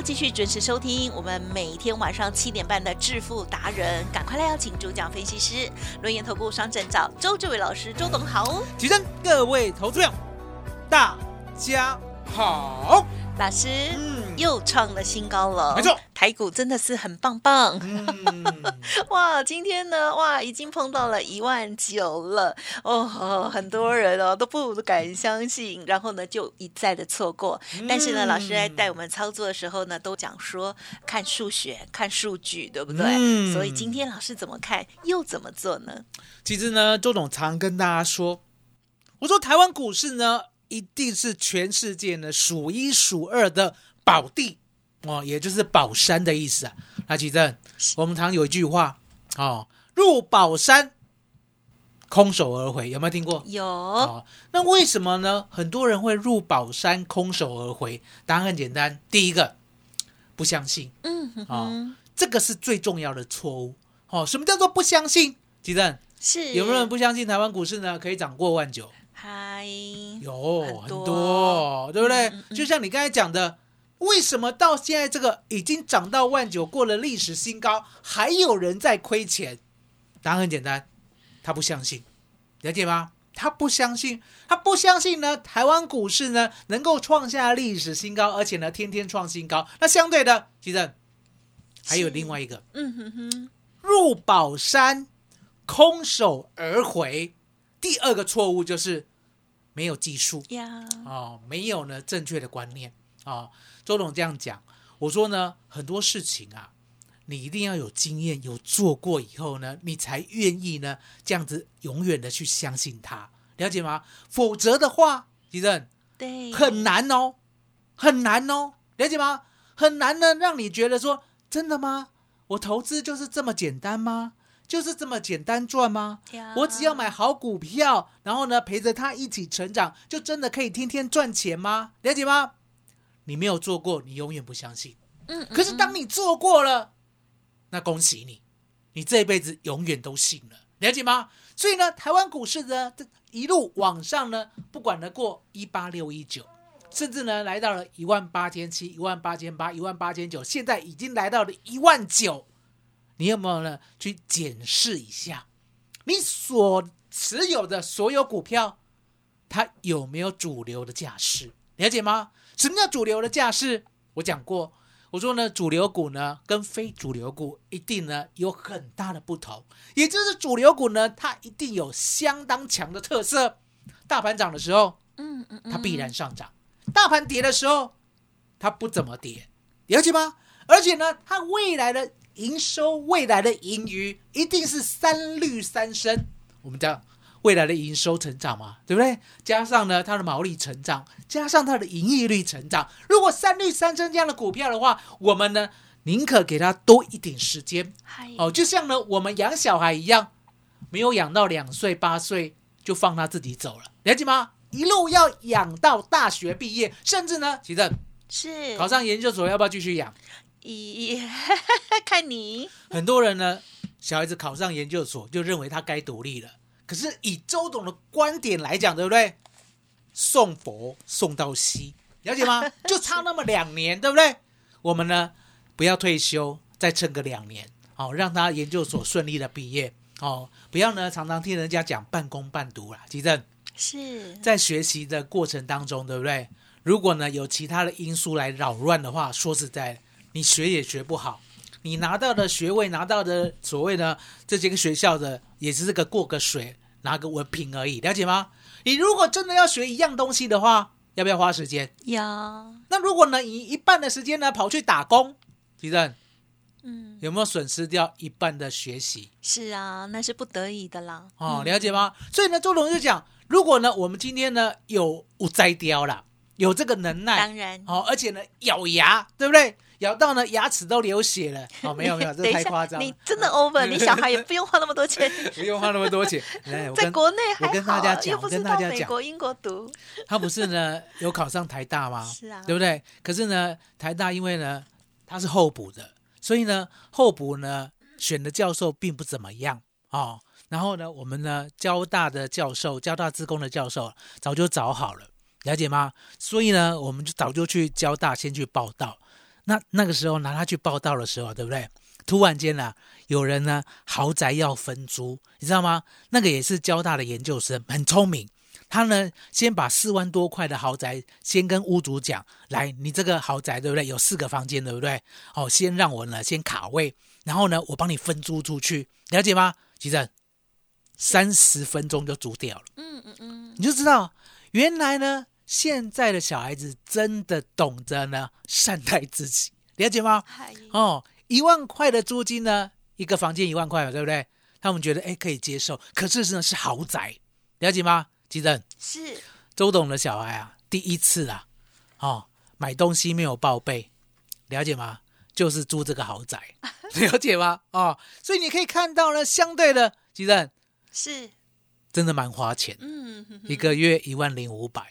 继续准时收听我们每天晚上七点半的致富达人，赶快来邀请主讲分析师轮研投顾双证照周志伟老师，周董好，提升各位投资者，大家好。老师，嗯。又创了新高了，没错，台股真的是很棒棒，嗯，哇，今天呢，哇，已经碰到了一万九了，哦，很多人哦都不敢相信，然后呢就一再的错过，但是呢，老师在带我们操作的时候呢，都讲说看数学、看数据，对不对？嗯。所以今天老师怎么看，又怎么做呢？其实呢，周董常跟大家说，我说台湾股市呢，一定是全世界呢数一数二的宝地哦，也就是宝山的意思啊。那其正我们常有一句话哦，入宝山，空手而回，有没有听过？有，哦，那为什么呢？很多人会入宝山空手而回？答案很简单，第一个不相信嗯哼哦，这个是最重要的错误。哦，什么叫做不相信？吉正，是有没有人不相信台湾股市呢可以涨过万九？嗨，有很多很多，对不对？嗯嗯嗯就像你刚才讲的，为什么到现在这个已经涨到万九，过了历史新高，还有人在亏钱？答案很简单，他不相信，了解吗？他不相信，他不相信呢，台湾股市呢能够创下历史新高，而且呢天天创新高。那相对的，其实还有另外一个嗯哼哼，入宝山，空手而回。第二个错误就是没有技术。呀，哦，没有呢正确的观念哦。周董这样讲，我说呢，很多事情啊，你一定要有经验，有做过以后呢，你才愿意呢这样子永远的去相信它，了解吗？否则的话，其实对，很难哦，很难哦，了解吗？很难呢，让你觉得说，真的吗？我投资就是这么简单吗？就是这么简单赚吗？呀我只要买好股票，然后呢陪着他一起成长，就真的可以天天赚钱吗？了解吗？你没有做过，你永远不相信。嗯，嗯可是当你做过了，那恭喜你，你这一辈子永远都信了，了解吗？所以呢，台湾股市呢这一路往上呢，不管得过一八六一九，甚至呢来到了一万八千七、一万八千八、一万八千九，现在已经来到了一万九。你有没有呢去检视一下，你所持有的所有股票，它有没有主流的架势？了解吗？什么叫主流的架势？我讲过，我说呢，主流股呢跟非主流股一定呢有很大的不同，也就是主流股呢，它一定有相当强的特色。大盘涨的时候，嗯嗯嗯，它必然上涨；大盘跌的时候，它不怎么跌，了解吗？而且呢，它未来的营收、未来的盈余一定是三绿三升。我们讲未来的营收成长嘛，对不对？加上呢它的毛利成长，加上它的盈利率成长。如果三率三升这样的股票的话，我们呢宁可给它多一点时间嗨，哦，就像呢我们养小孩一样，没有养到两岁八岁就放他自己走了，了解吗？一路要养到大学毕业，甚至呢，其实是考上研究所要不要继续养？咦 看你，很多人呢，小孩子考上研究所就认为他该独立了。可是以周董的观点来讲，对不对？送佛送到西，了解吗？就差那么两年，对不对？我们呢，不要退休，再撑个两年，好、让他研究所顺利的毕业，哦，不要呢常常听人家讲半工半读啦。其正是在学习的过程当中，对不对？如果呢有其他的因素来扰乱的话，说实在，你学也学不好，你拿到的学位，拿到的所谓的这些个学校的，也只是个过个水，拿个文凭而已，了解吗？你如果真的要学一样东西的话，要不要花时间？要，那如果呢，以一半的时间呢跑去打工，其正嗯，有没有损失掉一半的学习？是啊，那是不得已的啦。哦，嗯了解吗？所以呢，周董就讲，如果呢，我们今天呢有五摘雕了，有这个能耐，当然，哦，而且呢咬牙，对不对？咬到呢牙齿都流血了。哦，没有没有，这太夸张。你真的 over，你小孩也 不用花那么多钱，不用花那么多钱。来，我在国内还我跟好啊，大家讲又不是我跟大家讲到美国、英国读。他不是呢有考上台大吗？是啊对不对？可是呢，台大因为呢他是候补的，所以呢候补呢选的教授并不怎么样哦。然后呢，我们呢交大的教授，交大自工的教授早就找好了，了解吗？所以呢，我们就早就去交大先去报道。那那个时候拿他去报道的时候，对不对？突然间呢、有人呢豪宅要分租，你知道吗？那个也是交大的研究生，很聪明。他呢，先把四万多块的豪宅先跟屋主讲，来，你这个豪宅对不对？有四个房间，对不对？哦，先让我呢先卡位，然后呢，我帮你分租出去，了解吗？其实，三十分钟就租掉了，嗯嗯嗯，你就知道原来呢，现在的小孩子真的懂得呢善待自己，了解吗？嗨，哦，一万块的租金呢，一个房间一万块嘛，对不对？他们觉得哎可以接受，可是呢是豪宅，了解吗？急诊。是周董的小孩啊，第一次啊，哦，买东西没有报备，了解吗？就是租这个豪宅，了解吗？哦，所以你可以看到呢，相对的，其实是，真的蛮花钱，嗯，一个月一万零五百，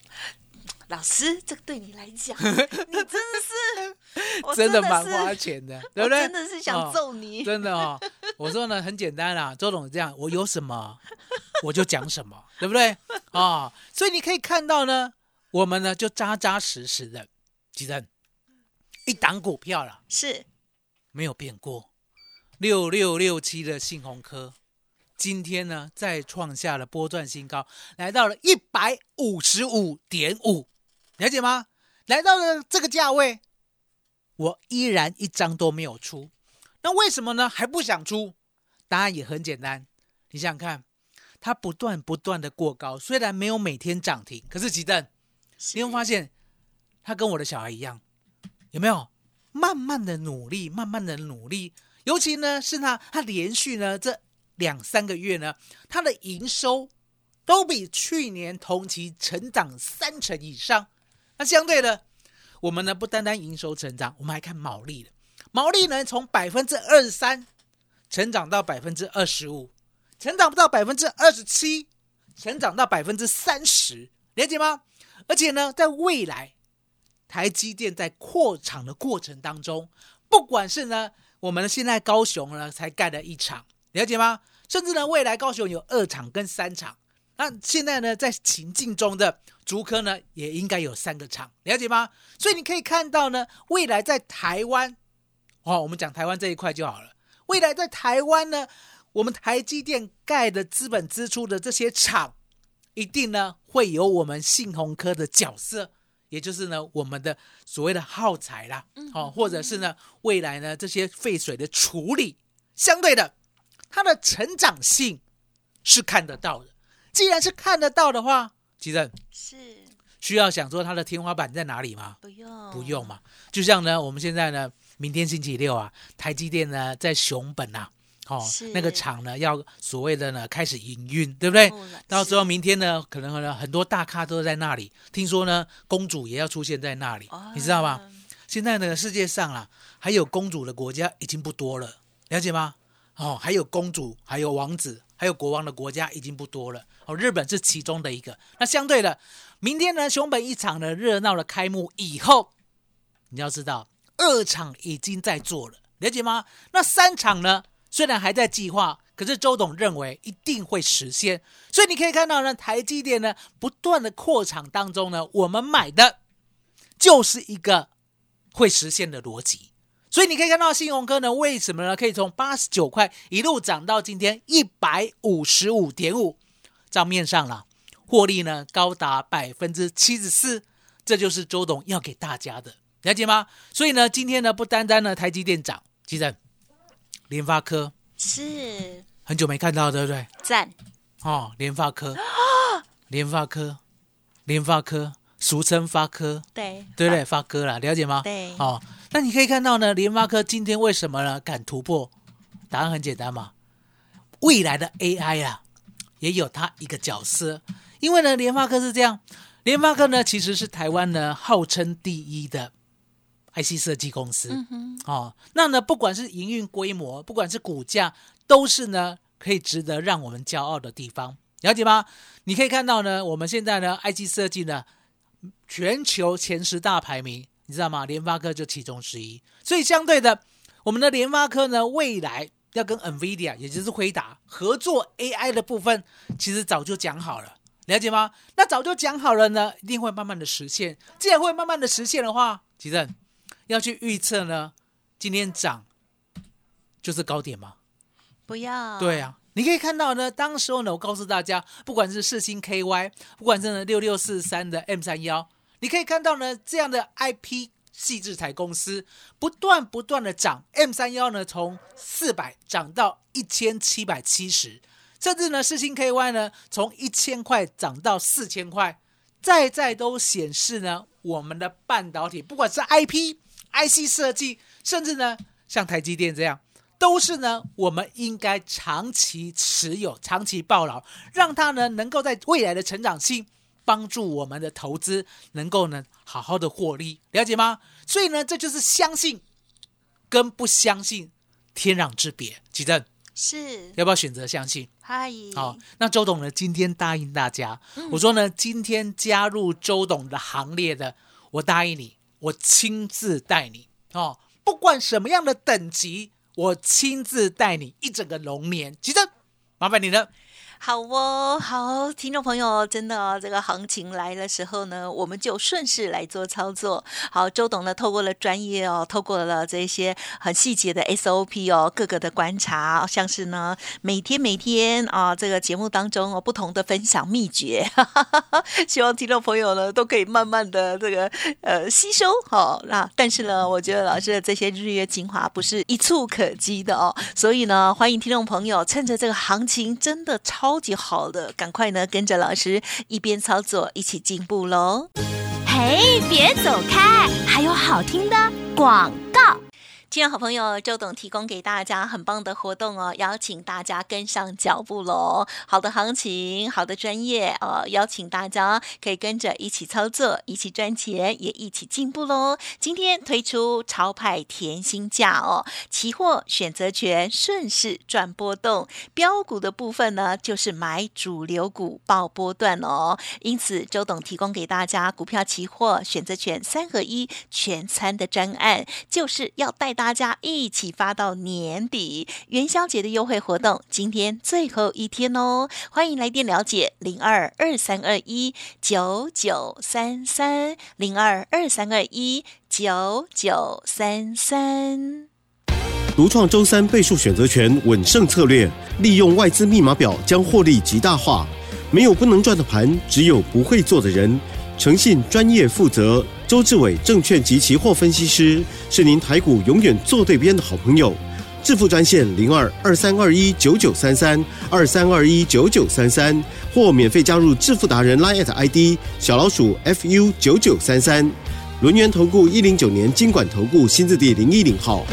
老师，这个对你来讲，你真的是，我真的蛮花钱的，对不对？真的是想哦揍你。真的哦，我说呢很简单啦，周董这样，我有什么我就讲什么，对不对？啊、所以你可以看到呢，我们呢就扎扎实实的，其实一档股票了。是没有变过。六六六七的信鸿科，今天呢再创下了波段新高，来到了一百五十五点五，了解吗？来到了这个价位，我依然一张都没有出。那为什么呢？还不想出？答案也很简单，你想想看，它不断不断的过高，虽然没有每天涨停，可是吉正，你会发现，它跟我的小孩一样，有没有？慢慢的努力，慢慢的努力。尤其呢，是它，它连续呢这两三个月呢，它的营收都比去年同期成长三成以上。那相对的，我们呢不单单营收成长，我们还看毛利的。毛利呢从百分之二十三成长到百分之二十五，成长不到百分之二十七，成长到百分之三十，了解吗？而且呢，在未来，台积电在扩厂的过程当中，不管是呢，我们现在高雄呢才盖了一厂，了解吗？甚至呢，未来高雄有二厂跟三厂，那现在呢，在情境中的竹科呢，也应该有三个厂，了解吗？所以你可以看到呢，未来在台湾，哦，我们讲台湾这一块就好了。未来在台湾呢，我们台积电盖的资本支出的这些厂，一定呢会有我们信鸿科的角色。也就是呢，我们的所谓的耗材啦，哦，或者是呢，未来呢这些废水的处理，相对的，它的成长性是看得到的。既然是看得到的话，其实是需要想说它的天花板在哪里吗？不用不用嘛。就像呢，我们现在呢，明天星期六啊，台积电呢在熊本呐、哦，那个厂呢要所谓的呢开始营运，对不对？到时候明天呢，可能呢很多大咖都在那里。听说呢，公主也要出现在那里，你知道吗？啊现在呢，世界上啊，还有公主的国家已经不多了，了解吗？哦，还有公主，还有王子，还有国王的国家已经不多了。哦，日本是其中的一个。那相对的，明天呢，熊本一场的热闹的开幕以后，你要知道，二场已经在做了，了解吗？那三场呢，虽然还在计划，可是周董认为一定会实现。所以你可以看到呢，台积电呢不断的扩厂当中呢，我们买的就是一个会实现的逻辑。所以你可以看到信鸿科呢，为什么呢？可以从八十九块一路涨到今天一百五十五点五，账面上了，获利呢高达百分之七十四，这就是周董要给大家的，了解吗？所以呢，今天呢不单单呢台积电涨，其实联发科是很久没看到，对不对？赞哦，联发科，联发科，联发科，俗称发科，对对不对？发哥啦，了解吗？对哦，那你可以看到呢，联发科今天为什么呢敢突破？答案很简单嘛，未来的 AI 啊，也有它一个角色，因为呢，联发科是这样，联发科呢其实是台湾呢号称第一的 IC 设计公司，嗯，哦，那呢，不管是营运规模，不管是股价，都是呢可以值得让我们骄傲的地方，了解吗？你可以看到呢，我们现在呢，IC 设计呢，全球前十大排名，你知道吗？联发科就其中之一，所以相对的，我们的联发科呢，未来要跟 NVIDIA，也就是辉达合作 AI 的部分，其实早就讲好了。了解吗？那早就讲好了呢，一定会慢慢的实现。既然会慢慢的实现的话，其实要去预测呢，今天涨就是高点吗？不要，对啊，你可以看到呢，当时候呢，我告诉大家，不管是四星 KY，不管是呢六六四三的 M 三幺，你可以看到呢，这样的 IP 细制材公司不断不断的涨，M 三幺呢从四百涨到一千七百七十，甚至呢世星 KY 呢从一千块涨到四千块，再再都显示呢我们的半导体，不管是 IP、IC 设计，甚至呢像台积电这样。都是呢，我们应该长期持有、长期抱牢，让它呢能够在未来的成长性帮助我们的投资能够呢好好的获利，了解吗？所以呢，这就是相信跟不相信天壤之别。吉正是，要不要选择相信？嗨，好，那周董呢？今天答应大家，我说呢，今天加入周董的行列的，我答应你，我亲自带你哦，不管什么样的等级，我亲自带你一整个龙年。吉正，麻烦你了。好哦，好，听众朋友，真的、哦、这个行情来的时候呢，我们就顺势来做操作。好，周董呢，透过了专业哦，透过了这些很细节的 SOP 哦，各个的观察，像是呢，每天每天啊，这个节目当中哦，不同的分享秘诀，希望听众朋友呢都可以慢慢的这个呃吸收。好，那但是呢，我觉得老师的这些日月精华不是一触可及的哦，所以呢，欢迎听众朋友趁着这个行情真的超。超级好的，赶快呢跟着老师一边操作，一起进步喽！嘿，别走开，还有好听的广告。亲爱好朋友，周董提供给大家很棒的活动哦，邀请大家跟上脚步喽。好的行情，好的专业哦，邀请大家可以跟着一起操作，一起赚钱，也一起进步喽。今天推出超派甜心价哦，期货选择权顺势赚波动，标股的部分呢就是买主流股报波段哦。因此，周董提供给大家股票期货选择权三合一全餐的专案，就是要带大家一起发到年底元宵节的优惠活动，今天最后一天哦！欢迎来电了解零二二三二一九九三三零二二三二一九九三三。独创周三倍数选择权稳胜策略，利用外资密码表将获利极大化。没有不能赚的盘，只有不会做的人。诚信、专业、负责，周志伟证券及期货分析师是您台股永远做对边的好朋友。致富专线零二二三二一九九三三二三二一九九三三，或免费加入致富达人 Line ID 小老鼠 fu 九九三三。轮源投顾一零九年经管投顾新字第零一零号。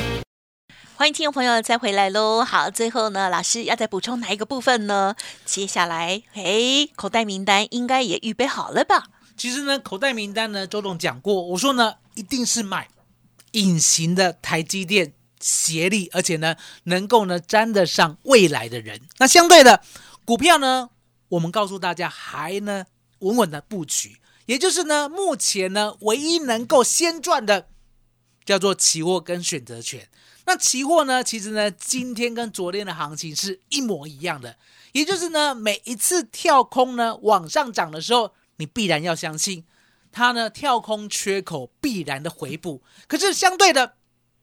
欢迎听众朋友再回来喽！好，最后呢，老师要再补充哪一个部分呢？接下来，哎，口袋名单应该也预备好了吧？其实呢，口袋名单呢，周董讲过，我说呢，一定是买隐形的台积电协力，而且呢，能够呢沾得上未来的人。那相对的股票呢，我们告诉大家还呢稳稳的布局，也就是呢，目前呢唯一能够先赚的叫做期货跟选择权。那期货呢，其实呢，今天跟昨天的行情是一模一样的，也就是呢，每一次跳空呢往上涨的时候。你必然要相信，它呢跳空缺口必然的回补。可是相对的，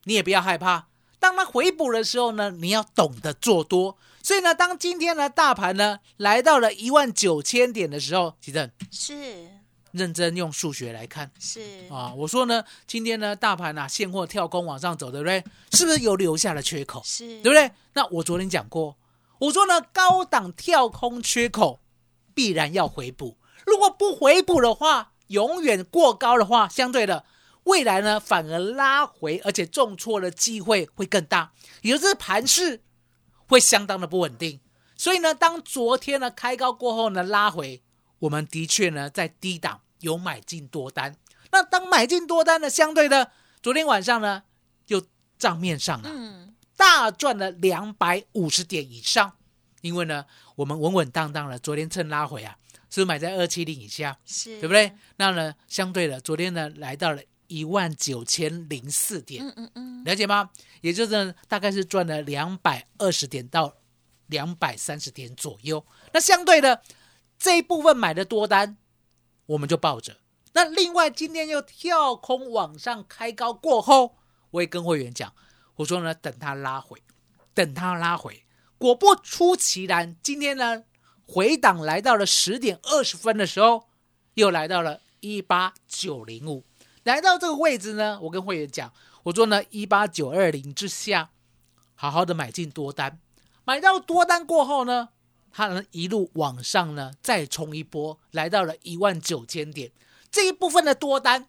你也不要害怕。当它回补的时候呢，你要懂得做多。所以呢，当今天呢大盘呢来到了一万九千点的时候，其正是认真用数学来看是啊。我说呢，今天呢大盘啊现货跳空往上走，对不对？是不是有留下了缺口？是，对不对？那我昨天讲过，我说呢，高档跳空缺口必然要回补，如果不回补的话，永远过高的话，相对的未来呢反而拉回，而且重挫的机会会更大，也就是盘势会相当的不稳定。所以呢，当昨天呢开高过后呢拉回，我们的确呢在低档有买进多单。那当买进多单呢，相对的昨天晚上呢就账面上啊，大赚了两百五十点以上，因为呢我们稳稳当当的，昨天趁拉回啊，是不是买在二七零以下，是，对不对？？那呢相对的，昨天呢来到了一万九千零四点，嗯嗯嗯，了解吗？也就是大概是赚了两百二十点到两百三十点左右。那相对的这一部分买的多单，我们就抱着。那另外今天又跳空往上开高过后，我也跟会员讲，我说呢等它拉回，等它拉回。果不出其然，今天呢回档来到了十点二十分的时候，又来到了一八九零五。来到这个位置呢，我跟会员讲，我说呢一八九二零之下，好好的买进多单，买到多单过后呢，它能一路往上呢再冲一波，来到了一万九千点，这一部分的多单，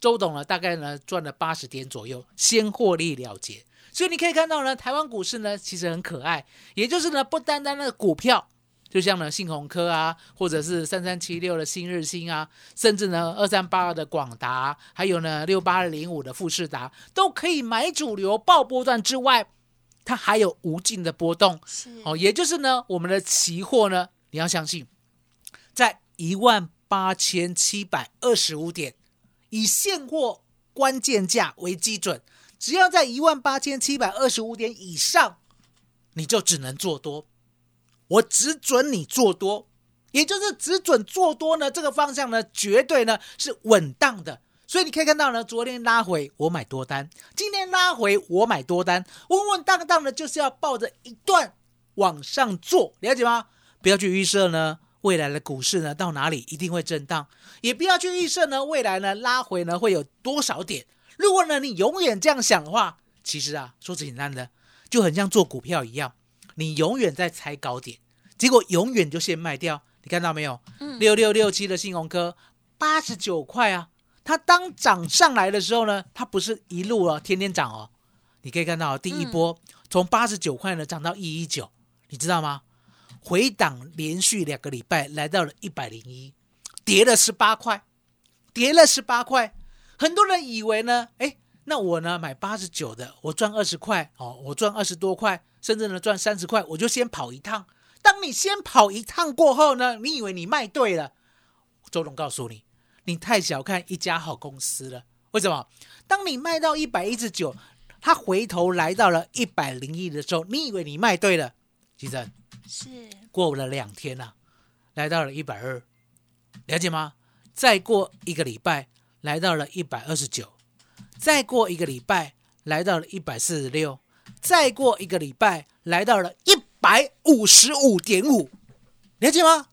周董呢大概呢赚了八十点左右，先获利了结。所以你可以看到呢，台湾股市呢其实很可爱，也就是呢不单单那个股票。就像呢，信鸿科啊，或者是三三七六的新日新啊，甚至呢二三八二的广达，还有呢六八零五的富士达，都可以买主流爆波段之外，它还有无尽的波动是，哦。也就是呢，我们的期货呢，你要相信，在一万八千七百二十五点，以现货关键价为基准，只要在一万八千七百二十五点以上，你就只能做多。我只准你做多，也就是只准做多呢。这个方向呢，绝对呢是稳当的。所以你可以看到呢，昨天拉回我买多单，今天拉回我买多单，稳稳当当的，就是要抱着一段往上做，了解吗？不要去预设呢未来的股市呢到哪里一定会震荡，也不要去预设呢未来呢拉回呢会有多少点。如果呢你永远这样想的话，其实啊说简单的，就很像做股票一样，你永远在猜高点。结果永远就先卖掉，你看到没有？六六六七的信鸿科八十九块啊，它当涨上来的时候呢，它不是一路哦，天天涨哦。你可以看到第一波从八十九块呢涨到一一九，你知道吗？回档连续两个礼拜来到了一百零一，跌了十八块，跌了十八块。很多人以为呢，哎，那我呢买八十九的，我赚二十块哦，我赚二十多块，甚至呢赚三十块，我就先跑一趟。当你先跑一趟过后呢，你以为你卖对了？周董告诉你，你太小看一家好公司了。为什么？当你卖到一百一十九，它回头来到了一百零一的时候，你以为你卖对了？其实是，过了两天啊，来到了一百二，了解吗？再过一个礼拜，来到了一百二十九，再过一个礼拜，来到了一百四十六，再过一个礼拜，来到了一百五十五点五，了解吗？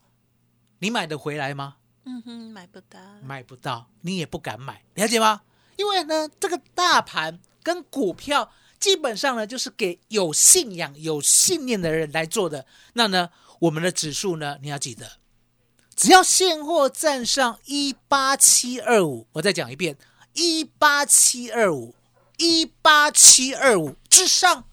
你买得回来吗？嗯哼，买不到，买不到，你也不敢买，了解吗？因为呢，这个大盘跟股票基本上呢，就是给有信仰、有信念的人来做的。那呢，我们的指数呢，你要记得，只要现货站上一八七二五，我再讲一遍，一八七二五，一八七二五之上，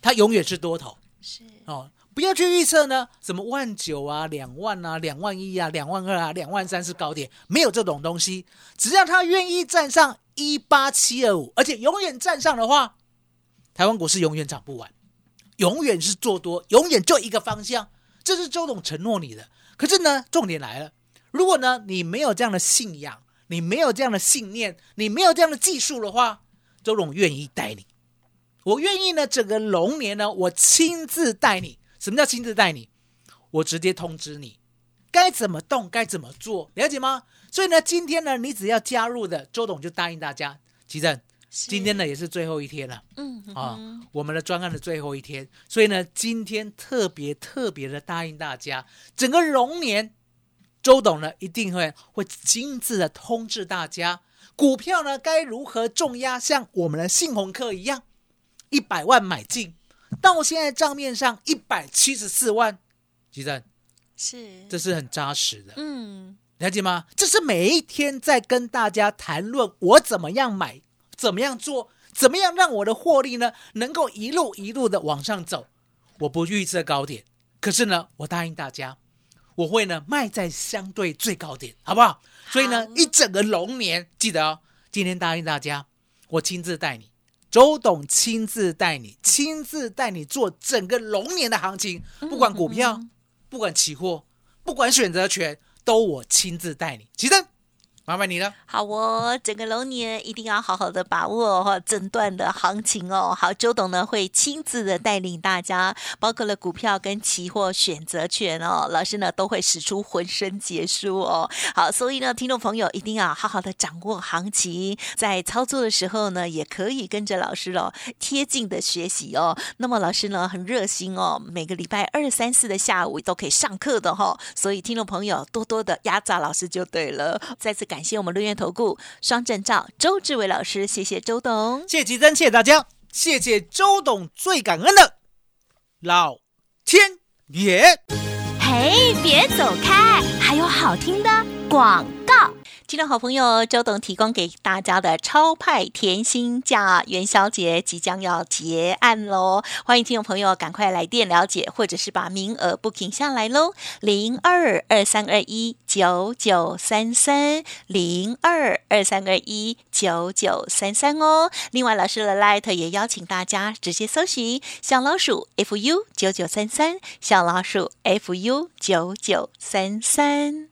它永远是多头。是，哦，不要去预测呢，什么万九啊、两万啊、两万一啊、两万二啊、两万三是高点，没有这种东西。只要他愿意站上一八七二五，而且永远站上的话，台湾股市永远涨不完，永远是做多，永远就一个方向。这是周董承诺你的。可是呢，重点来了，如果呢你没有这样的信仰，你没有这样的信念，你没有这样的技术的话，周董愿意带你。我愿意呢，整个龙年呢，我亲自带你。什么叫亲自带你？我直接通知你该怎么动，该怎么做，了解吗？所以呢，今天呢，你只要加入的，周董就答应大家。奇正，今天呢也是最后一天了。嗯啊、哼。我们的专案的最后一天，所以呢，今天特别特别的答应大家，整个龙年，周董呢一定会会亲自的通知大家，股票呢该如何重压，像我们的信鸿客一样，一百万买进，到现在账面上一百七十四万，吉正，是，这是很扎实的，嗯，了解吗？这是每一天在跟大家谈论我怎么样买，怎么样做，怎么样让我的获利呢能够一路一路的往上走。我不预测高点，可是呢，我答应大家，我会呢卖在相对最高点，好不好？所以呢，一整个龙年，记得哦，今天答应大家，我亲自带你，周董亲自带你，亲自带你做整个龙年的行情，不管股票，不管期货，不管选择权，都我亲自带你。齐正，麻烦你了。好哦，整个龙年一定要好好的把握哈整段的行情哦。好，周董呢会亲自的带领大家，包括了股票跟期货选择权哦，老师呢都会使出浑身解数哦。好，所以呢，听众朋友一定要好好的掌握行情，在操作的时候呢，也可以跟着老师哦贴近的学习哦。那么老师呢很热心哦，每个礼拜二、三、四的下午都可以上课的哈、所以听众朋友多多的压榨老师就对了。再次感谢我们润院投顾双证照周志伟老师，谢谢周董。谢谢吉珍，谢谢大家，谢谢周董，最感恩的老天爷。嘿，别走开，还有好听的广告。听众好朋友，周董提供给大家的超派甜心价元宵节即将要结案喽，欢迎听众朋友赶快来电了解，或者是把名额 booking 下来喽，零二二三二一九九三三零二二三二一九九三三哦。另外，老师的 Light 也邀请大家直接搜寻小老鼠 fu 九九三三，小老鼠 fu 九九三三。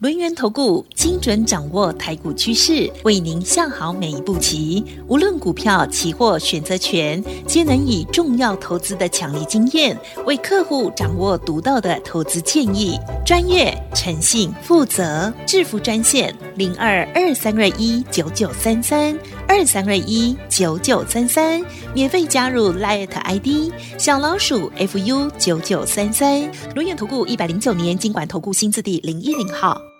轮源投顾精准掌握台股趋势，为您下好每一步棋。无论股票、期货、选择权，皆能以重要投资的强力经验，为客户掌握独到的投资建议。专业、诚信、负责，致富专线零二二三二一九九三三二三二一九九三三，免费加入 Light ID 小老鼠 fu 九九三三。轮眼投顾一百零九年经管投顾新字第零一零号。